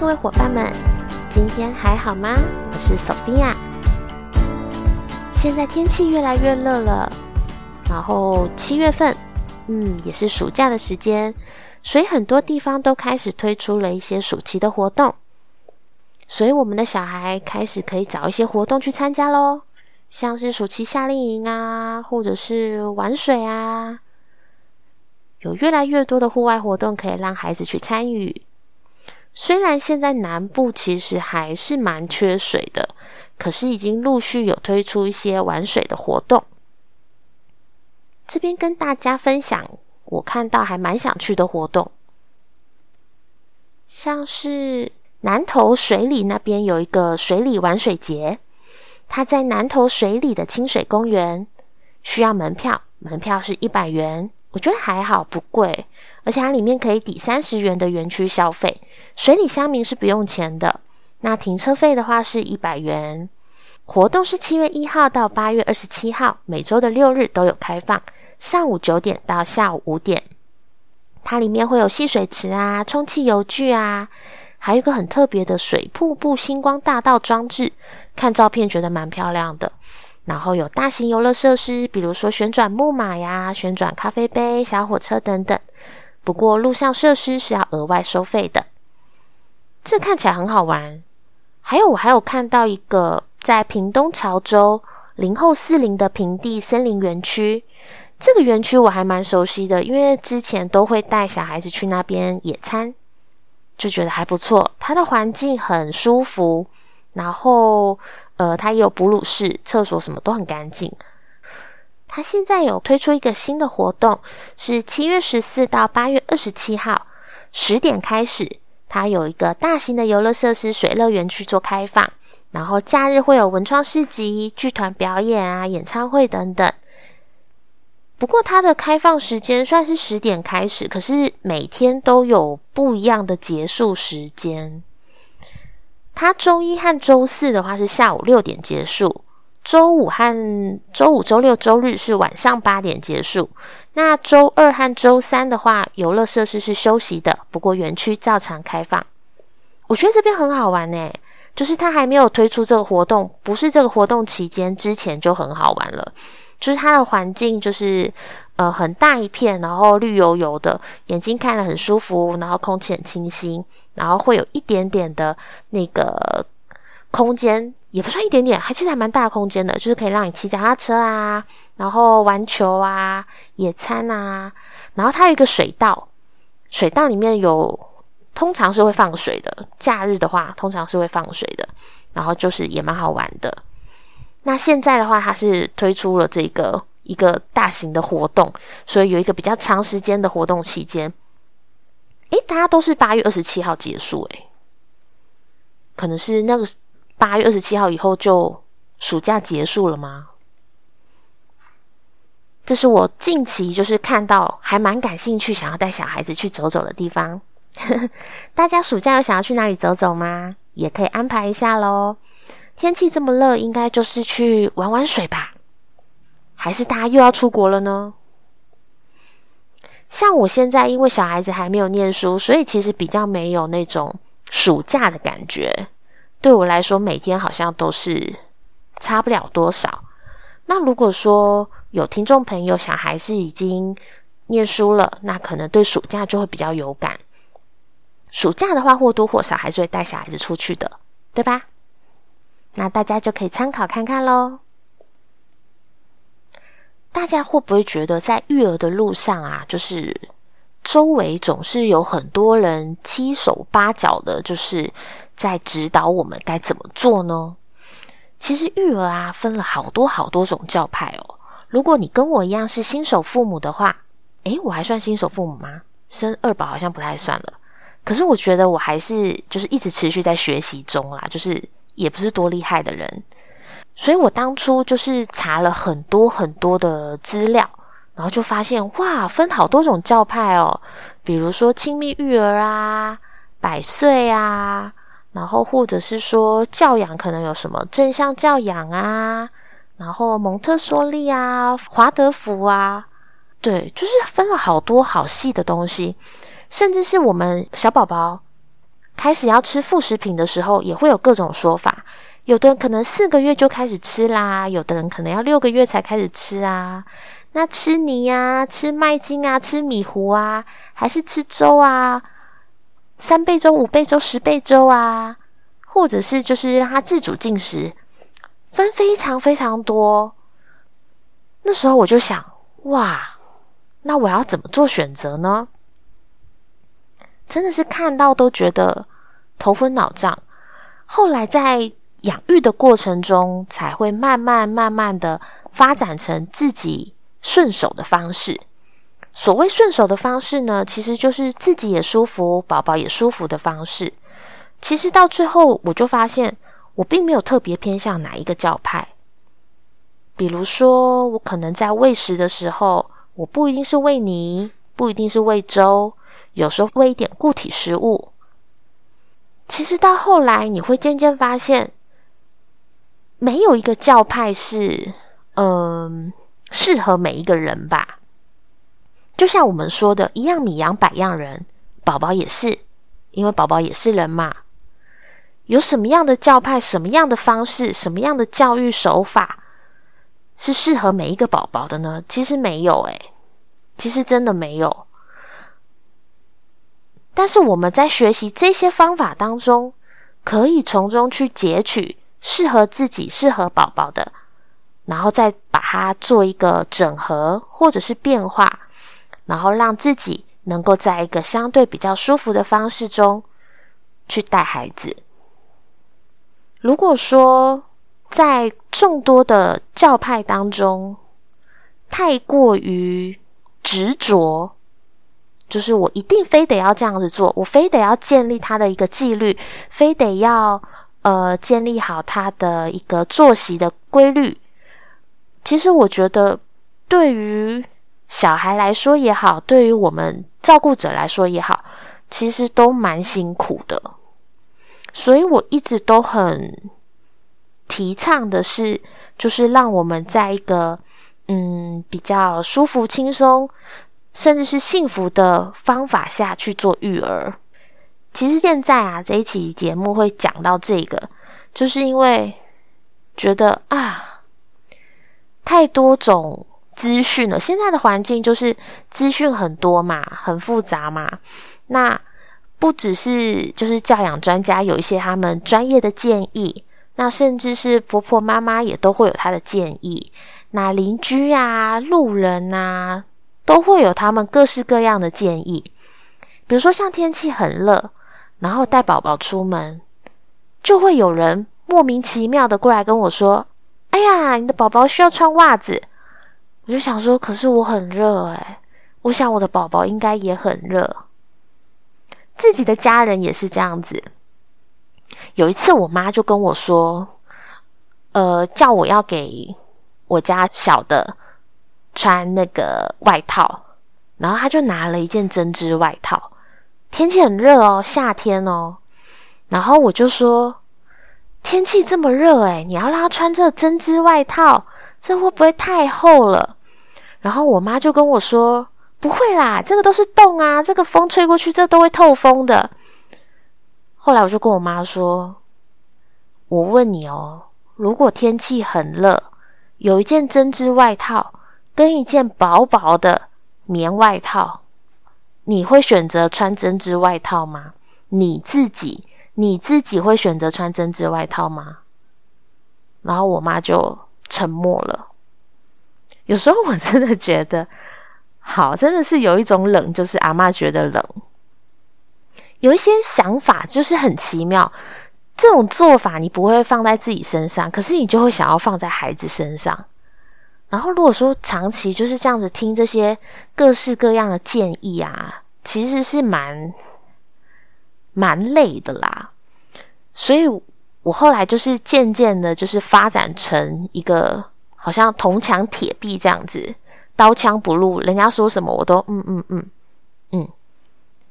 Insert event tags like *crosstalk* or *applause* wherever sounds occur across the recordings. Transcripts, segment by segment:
各位伙伴们，今天还好吗？我是索菲亚。现在天气越来越热了，然后七月份，嗯，也是暑假的时间，所以很多地方都开始推出了一些暑期的活动，所以我们的小孩开始可以找一些活动去参加喽，像是暑期夏令营啊，或者是玩水啊，有越来越多的户外活动可以让孩子去参与。虽然现在南部其实还是蛮缺水的，可是已经陆续有推出一些玩水的活动。这边跟大家分享，我看到还蛮想去的活动，像是南投水里那边有一个水里玩水节，它在南投水里的清水公园，需要门票，门票是一百元，我觉得还好，不贵。而且它里面可以抵三十元的园区消费，水里乡民是不用钱的。那停车费的话是一百元。活动是七月一号到八月二十七号，每周的六日都有开放，上午九点到下午五点。它里面会有戏水池啊、充气游具啊，还有一个很特别的水瀑布星光大道装置，看照片觉得蛮漂亮的。然后有大型游乐设施，比如说旋转木马呀、旋转咖啡杯、小火车等等。不过，录像设施是要额外收费的。这看起来很好玩。还有，我还有看到一个在屏东潮州零后四零的平地森林园区。这个园区我还蛮熟悉的，因为之前都会带小孩子去那边野餐，就觉得还不错。它的环境很舒服，然后呃，它也有哺乳室、厕所，什么都很干净。他现在有推出一个新的活动，是七月十四到八月二十七号十点开始，它有一个大型的游乐设施水乐园去做开放，然后假日会有文创市集、剧团表演啊、演唱会等等。不过它的开放时间算是十点开始，可是每天都有不一样的结束时间。它周一和周四的话是下午六点结束。周五和周五、周六、周日是晚上八点结束。那周二和周三的话，游乐设施是休息的，不过园区照常开放。我觉得这边很好玩呢，就是它还没有推出这个活动，不是这个活动期间之前就很好玩了。就是它的环境就是呃很大一片，然后绿油油的，眼睛看了很舒服，然后空气很清新，然后会有一点点的那个空间。也不算一点点，还其实还蛮大空间的，就是可以让你骑脚踏车啊，然后玩球啊、野餐啊。然后它有一个水道，水道里面有通常是会放水的，假日的话通常是会放水的。然后就是也蛮好玩的。那现在的话，它是推出了这个一个大型的活动，所以有一个比较长时间的活动期间。诶，大家都是八月二十七号结束，诶，可能是那个。八月二十七号以后就暑假结束了吗？这是我近期就是看到还蛮感兴趣，想要带小孩子去走走的地方。*laughs* 大家暑假有想要去哪里走走吗？也可以安排一下喽。天气这么热，应该就是去玩玩水吧？还是大家又要出国了呢？像我现在，因为小孩子还没有念书，所以其实比较没有那种暑假的感觉。对我来说，每天好像都是差不了多少。那如果说有听众朋友小孩是已经念书了，那可能对暑假就会比较有感。暑假的话，或多或少还是会带小孩子出去的，对吧？那大家就可以参考看看喽。大家会不会觉得在育儿的路上啊，就是周围总是有很多人七手八脚的，就是。在指导我们该怎么做呢？其实育儿啊，分了好多好多种教派哦。如果你跟我一样是新手父母的话，诶，我还算新手父母吗？生二宝好像不太算了。可是我觉得我还是就是一直持续在学习中啦，就是也不是多厉害的人。所以我当初就是查了很多很多的资料，然后就发现哇，分好多种教派哦。比如说亲密育儿啊，百岁啊。然后，或者是说教养可能有什么正向教养啊，然后蒙特梭利啊、华德福啊，对，就是分了好多好细的东西，甚至是我们小宝宝开始要吃副食品的时候，也会有各种说法。有的人可能四个月就开始吃啦，有的人可能要六个月才开始吃啊。那吃泥呀，吃麦精啊，吃米糊啊，还是吃粥啊？三倍粥、五倍粥、十倍粥啊，或者是就是让他自主进食，分非常非常多。那时候我就想，哇，那我要怎么做选择呢？真的是看到都觉得头昏脑胀。后来在养育的过程中，才会慢慢慢慢的发展成自己顺手的方式。所谓顺手的方式呢，其实就是自己也舒服，宝宝也舒服的方式。其实到最后，我就发现我并没有特别偏向哪一个教派。比如说，我可能在喂食的时候，我不一定是喂泥，不一定是喂粥，有时候喂一点固体食物。其实到后来，你会渐渐发现，没有一个教派是嗯适合每一个人吧。就像我们说的，一样米养百样人，宝宝也是，因为宝宝也是人嘛。有什么样的教派、什么样的方式、什么样的教育手法是适合每一个宝宝的呢？其实没有，诶，其实真的没有。但是我们在学习这些方法当中，可以从中去截取适合自己、适合宝宝的，然后再把它做一个整合或者是变化。然后让自己能够在一个相对比较舒服的方式中去带孩子。如果说在众多的教派当中太过于执着，就是我一定非得要这样子做，我非得要建立他的一个纪律，非得要呃建立好他的一个作息的规律。其实我觉得对于。小孩来说也好，对于我们照顾者来说也好，其实都蛮辛苦的。所以我一直都很提倡的是，就是让我们在一个嗯比较舒服、轻松，甚至是幸福的方法下去做育儿。其实现在啊，这一期节目会讲到这个，就是因为觉得啊，太多种。资讯了，现在的环境就是资讯很多嘛，很复杂嘛。那不只是就是教养专家有一些他们专业的建议，那甚至是婆婆妈妈也都会有他的建议。那邻居啊、路人啊，都会有他们各式各样的建议。比如说像天气很热，然后带宝宝出门，就会有人莫名其妙的过来跟我说：“哎呀，你的宝宝需要穿袜子。”我就想说，可是我很热哎，我想我的宝宝应该也很热，自己的家人也是这样子。有一次，我妈就跟我说，呃，叫我要给我家小的穿那个外套，然后她就拿了一件针织外套，天气很热哦，夏天哦，然后我就说，天气这么热哎，你要让他穿这针织外套，这会不会太厚了？然后我妈就跟我说：“不会啦，这个都是洞啊，这个风吹过去，这都会透风的。”后来我就跟我妈说：“我问你哦，如果天气很热，有一件针织外套跟一件薄薄的棉外套，你会选择穿针织外套吗？你自己你自己会选择穿针织外套吗？”然后我妈就沉默了。有时候我真的觉得，好，真的是有一种冷，就是阿妈觉得冷。有一些想法就是很奇妙，这种做法你不会放在自己身上，可是你就会想要放在孩子身上。然后如果说长期就是这样子听这些各式各样的建议啊，其实是蛮蛮累的啦。所以我后来就是渐渐的，就是发展成一个。好像铜墙铁壁这样子，刀枪不入，人家说什么我都嗯嗯嗯嗯，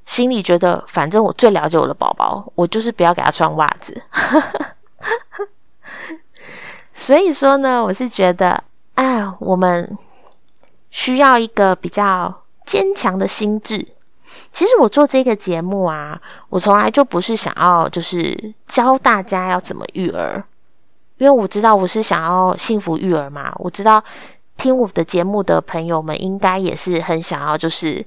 心里觉得反正我最了解我的宝宝，我就是不要给他穿袜子。*laughs* 所以说呢，我是觉得，哎，我们需要一个比较坚强的心智，其实我做这个节目啊，我从来就不是想要就是教大家要怎么育儿，因为我知道我是想要幸福育儿嘛。我知道听我的节目的朋友们应该也是很想要就是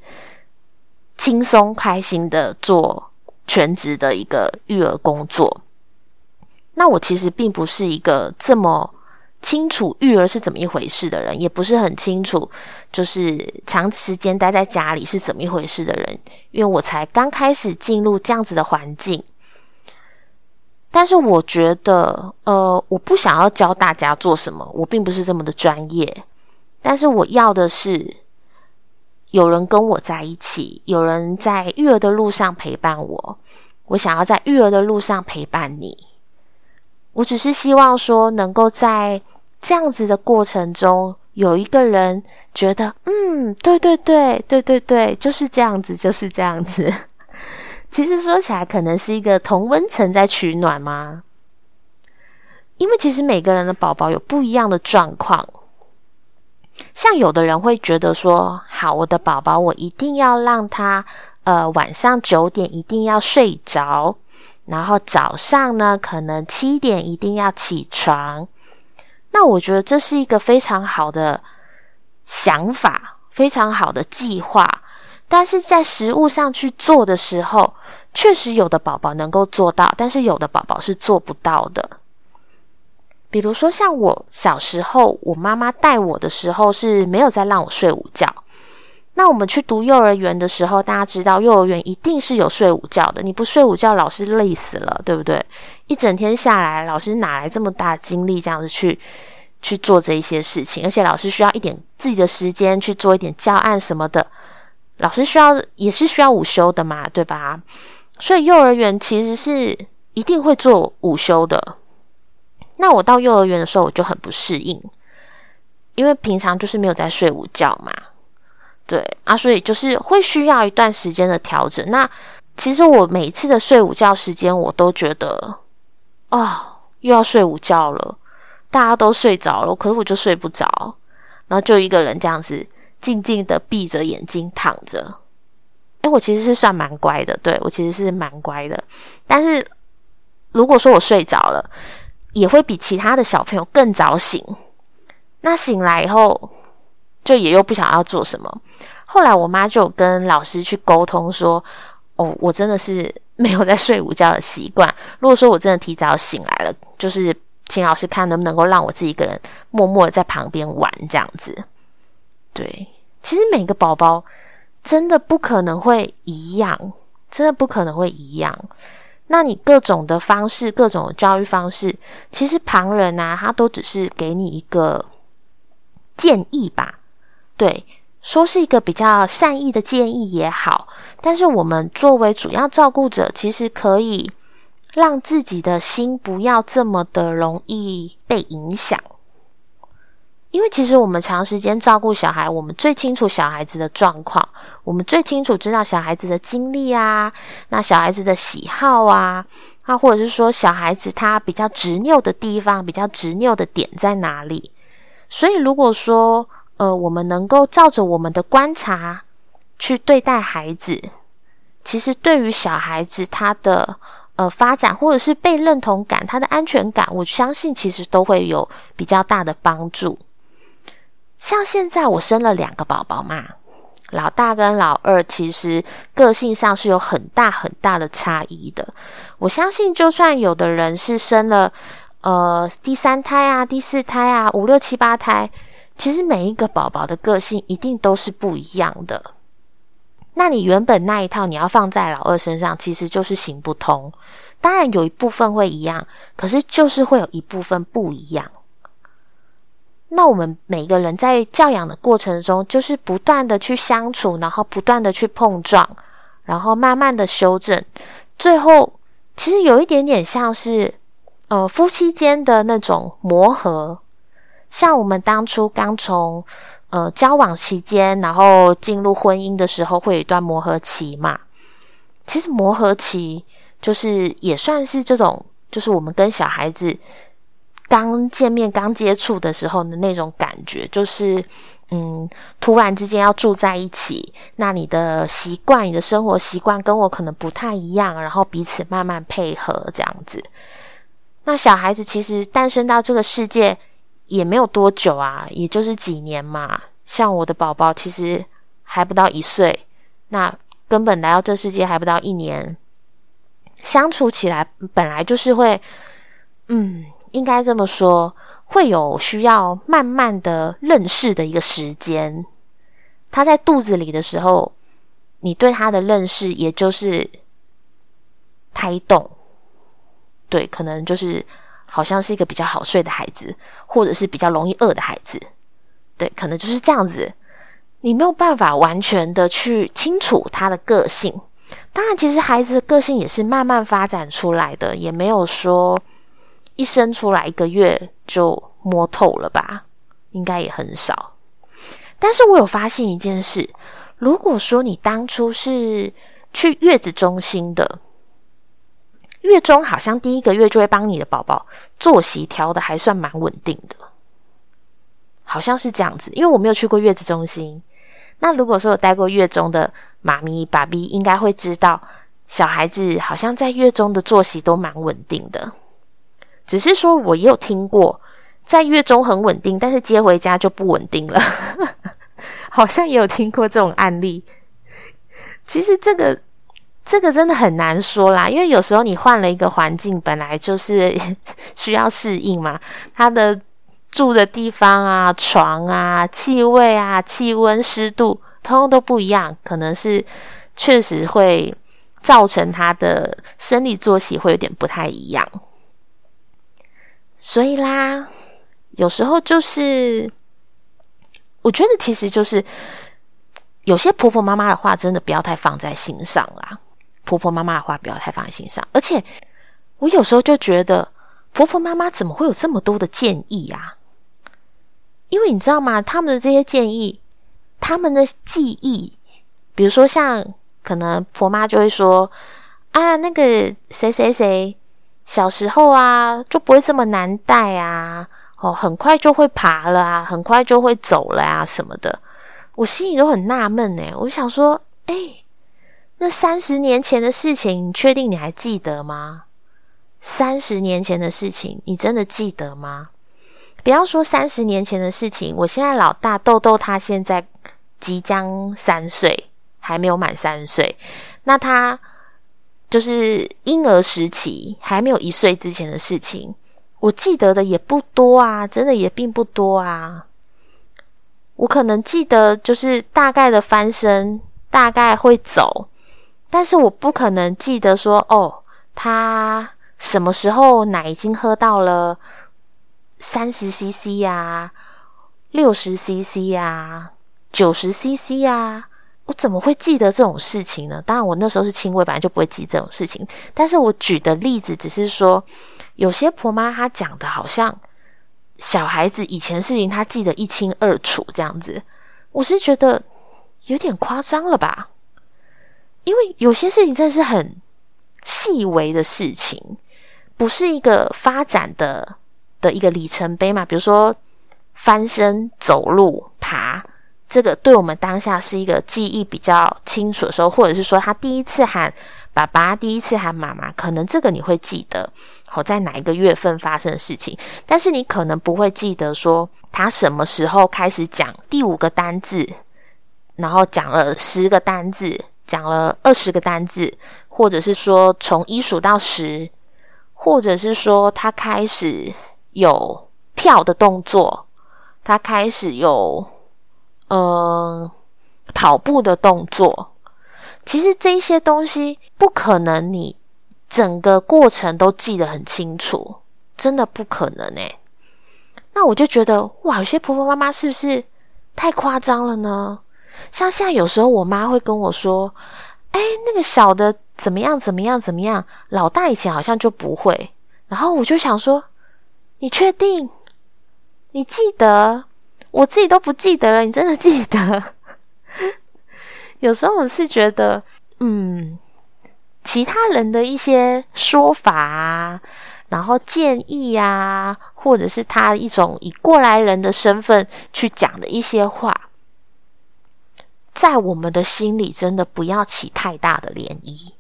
轻松开心的做全职的一个育儿工作。那我其实并不是一个这么。清楚育儿是怎么一回事的人，也不是很清楚，就是长时间待在家里是怎么一回事的人。因为我才刚开始进入这样子的环境，但是我觉得，呃，我不想要教大家做什么，我并不是这么的专业。但是我要的是有人跟我在一起，有人在育儿的路上陪伴我。我想要在育儿的路上陪伴你。我只是希望说，能够在。这样子的过程中，有一个人觉得，嗯，对对对对对对，就是这样子，就是这样子。其实说起来，可能是一个同温层在取暖吗？因为其实每个人的宝宝有不一样的状况。像有的人会觉得说，好，我的宝宝，我一定要让他，呃，晚上九点一定要睡着，然后早上呢，可能七点一定要起床。那我觉得这是一个非常好的想法，非常好的计划，但是在实物上去做的时候，确实有的宝宝能够做到，但是有的宝宝是做不到的。比如说，像我小时候，我妈妈带我的时候是没有在让我睡午觉。那我们去读幼儿园的时候，大家知道幼儿园一定是有睡午觉的。你不睡午觉，老师累死了，对不对？一整天下来，老师哪来这么大精力这样子去去做这一些事情？而且老师需要一点自己的时间去做一点教案什么的。老师需要也是需要午休的嘛，对吧？所以幼儿园其实是一定会做午休的。那我到幼儿园的时候，我就很不适应，因为平常就是没有在睡午觉嘛。对啊，所以就是会需要一段时间的调整。那其实我每次的睡午觉时间，我都觉得，哦，又要睡午觉了，大家都睡着了，可是我就睡不着，然后就一个人这样子静静的闭着眼睛躺着。哎，我其实是算蛮乖的，对我其实是蛮乖的。但是如果说我睡着了，也会比其他的小朋友更早醒。那醒来以后。就也又不想要做什么，后来我妈就跟老师去沟通说：“哦，我真的是没有在睡午觉的习惯。如果说我真的提早醒来了，就是请老师看能不能够让我自己一个人默默的在旁边玩这样子。”对，其实每个宝宝真的不可能会一样，真的不可能会一样。那你各种的方式，各种的教育方式，其实旁人啊，他都只是给你一个建议吧。对，说是一个比较善意的建议也好，但是我们作为主要照顾者，其实可以让自己的心不要这么的容易被影响，因为其实我们长时间照顾小孩，我们最清楚小孩子的状况，我们最清楚知道小孩子的经历啊，那小孩子的喜好啊，那，或者是说小孩子他比较执拗的地方，比较执拗的点在哪里？所以如果说，呃，我们能够照着我们的观察去对待孩子，其实对于小孩子他的呃发展，或者是被认同感、他的安全感，我相信其实都会有比较大的帮助。像现在我生了两个宝宝嘛，老大跟老二其实个性上是有很大很大的差异的。我相信，就算有的人是生了呃第三胎啊、第四胎啊、五六七八胎。其实每一个宝宝的个性一定都是不一样的。那你原本那一套你要放在老二身上，其实就是行不通。当然有一部分会一样，可是就是会有一部分不一样。那我们每个人在教养的过程中，就是不断的去相处，然后不断的去碰撞，然后慢慢的修正，最后其实有一点点像是呃夫妻间的那种磨合。像我们当初刚从呃交往期间，然后进入婚姻的时候，会有一段磨合期嘛。其实磨合期就是也算是这种，就是我们跟小孩子刚见面、刚接触的时候的那种感觉，就是嗯，突然之间要住在一起，那你的习惯、你的生活习惯跟我可能不太一样，然后彼此慢慢配合这样子。那小孩子其实诞生到这个世界也没有多久啊，也就是几年嘛。像我的宝宝其实还不到一岁，那根本来到这世界还不到一年，相处起来本来就是会，嗯，应该这么说。会有需要慢慢的认识的一个时间。他在肚子里的时候，你对他的认识也就是胎动，对，可能就是好像是一个比较好睡的孩子，或者是比较容易饿的孩子，对，可能就是这样子。你没有办法完全的去清楚他的个性。当然，其实孩子的个性也是慢慢发展出来的，也没有说。一生出来一个月就摸透了吧？应该也很少。但是我有发现一件事：如果说你当初是去月子中心的，月中好像第一个月就会帮你的宝宝作息调的还算蛮稳定的，好像是这样子。因为我没有去过月子中心。那如果说有待过月中的妈咪、爸比，应该会知道，小孩子好像在月中的作息都蛮稳定的。只是说，我也有听过，在月中很稳定，但是接回家就不稳定了。*laughs* 好像也有听过这种案例。其实这个这个真的很难说啦，因为有时候你换了一个环境，本来就是 *laughs* 需要适应嘛。他的住的地方啊、床啊、气味啊、气温、湿度，通通都不一样，可能是确实会造成他的生理作息会有点不太一样。所以啦，有时候就是，我觉得其实就是有些婆婆妈妈的话，真的不要太放在心上啦。婆婆妈妈的话，不要太放在心上。而且，我有时候就觉得，婆婆妈妈怎么会有这么多的建议啊？因为你知道吗？他们的这些建议，他们的记忆，比如说像可能婆妈就会说啊，那个谁谁谁。小时候啊，就不会这么难带啊，哦，很快就会爬了啊，很快就会走了啊，什么的，我心里都很纳闷呢。我想说，哎，那三十年前的事情，你确定你还记得吗？三十年前的事情，你真的记得吗？不要说三十年前的事情，我现在老大豆豆，他现在即将三岁，还没有满三岁，那他。就是婴儿时期还没有一岁之前的事情，我记得的也不多啊，真的也并不多啊。我可能记得就是大概的翻身，大概会走，但是我不可能记得说哦，他什么时候奶已经喝到了三十 CC 呀、六十 CC 呀、九十 CC 呀。我怎么会记得这种事情呢？当然，我那时候是轻微，本来就不会记这种事情。但是我举的例子只是说，有些婆妈她讲的好像小孩子以前事情她记得一清二楚这样子，我是觉得有点夸张了吧？因为有些事情真的是很细微的事情，不是一个发展的的一个里程碑嘛？比如说翻身、走路、爬。这个对我们当下是一个记忆比较清楚的时候，或者是说他第一次喊爸爸，第一次喊妈妈，可能这个你会记得，好在哪一个月份发生的事情，但是你可能不会记得说他什么时候开始讲第五个单字，然后讲了十个单字，讲了二十个单字，或者是说从一数到十，或者是说他开始有跳的动作，他开始有。嗯，跑步的动作，其实这些东西不可能你整个过程都记得很清楚，真的不可能诶。那我就觉得哇，有些婆婆妈妈是不是太夸张了呢？像现在有时候我妈会跟我说：“哎，那个小的怎么样怎么样怎么样，老大以前好像就不会。”然后我就想说：“你确定？你记得？”我自己都不记得了，你真的记得？*laughs* 有时候我是觉得，嗯，其他人的一些说法啊，然后建议啊，或者是他一种以过来人的身份去讲的一些话，在我们的心里真的不要起太大的涟漪，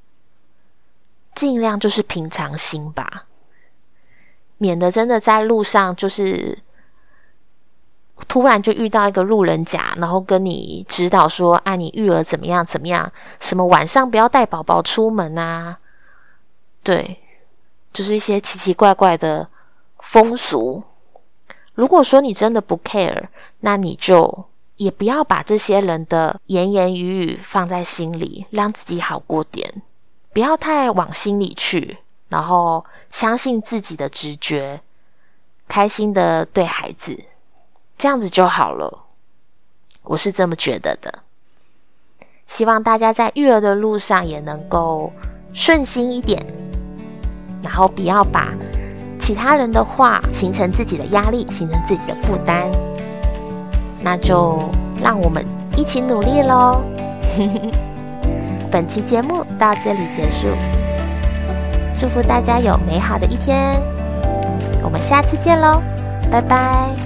尽量就是平常心吧，免得真的在路上就是突然就遇到一个路人甲，然后跟你指导说：“啊，你育儿怎么样怎么样？什么晚上不要带宝宝出门啊？”对。就是一些奇奇怪怪的风俗。如果说你真的不 care，那你就也不要把这些人的言言语语放在心里，让自己好过点，不要太往心里去，然后相信自己的直觉，开心的对孩子，这样子就好了。我是这么觉得的。希望大家在育儿的路上也能够顺心一点。然后不要把其他人的话形成自己的压力，形成自己的负担。那就让我们一起努力喽！*laughs* 本期节目到这里结束，祝福大家有美好的一天，我们下次见喽，拜拜。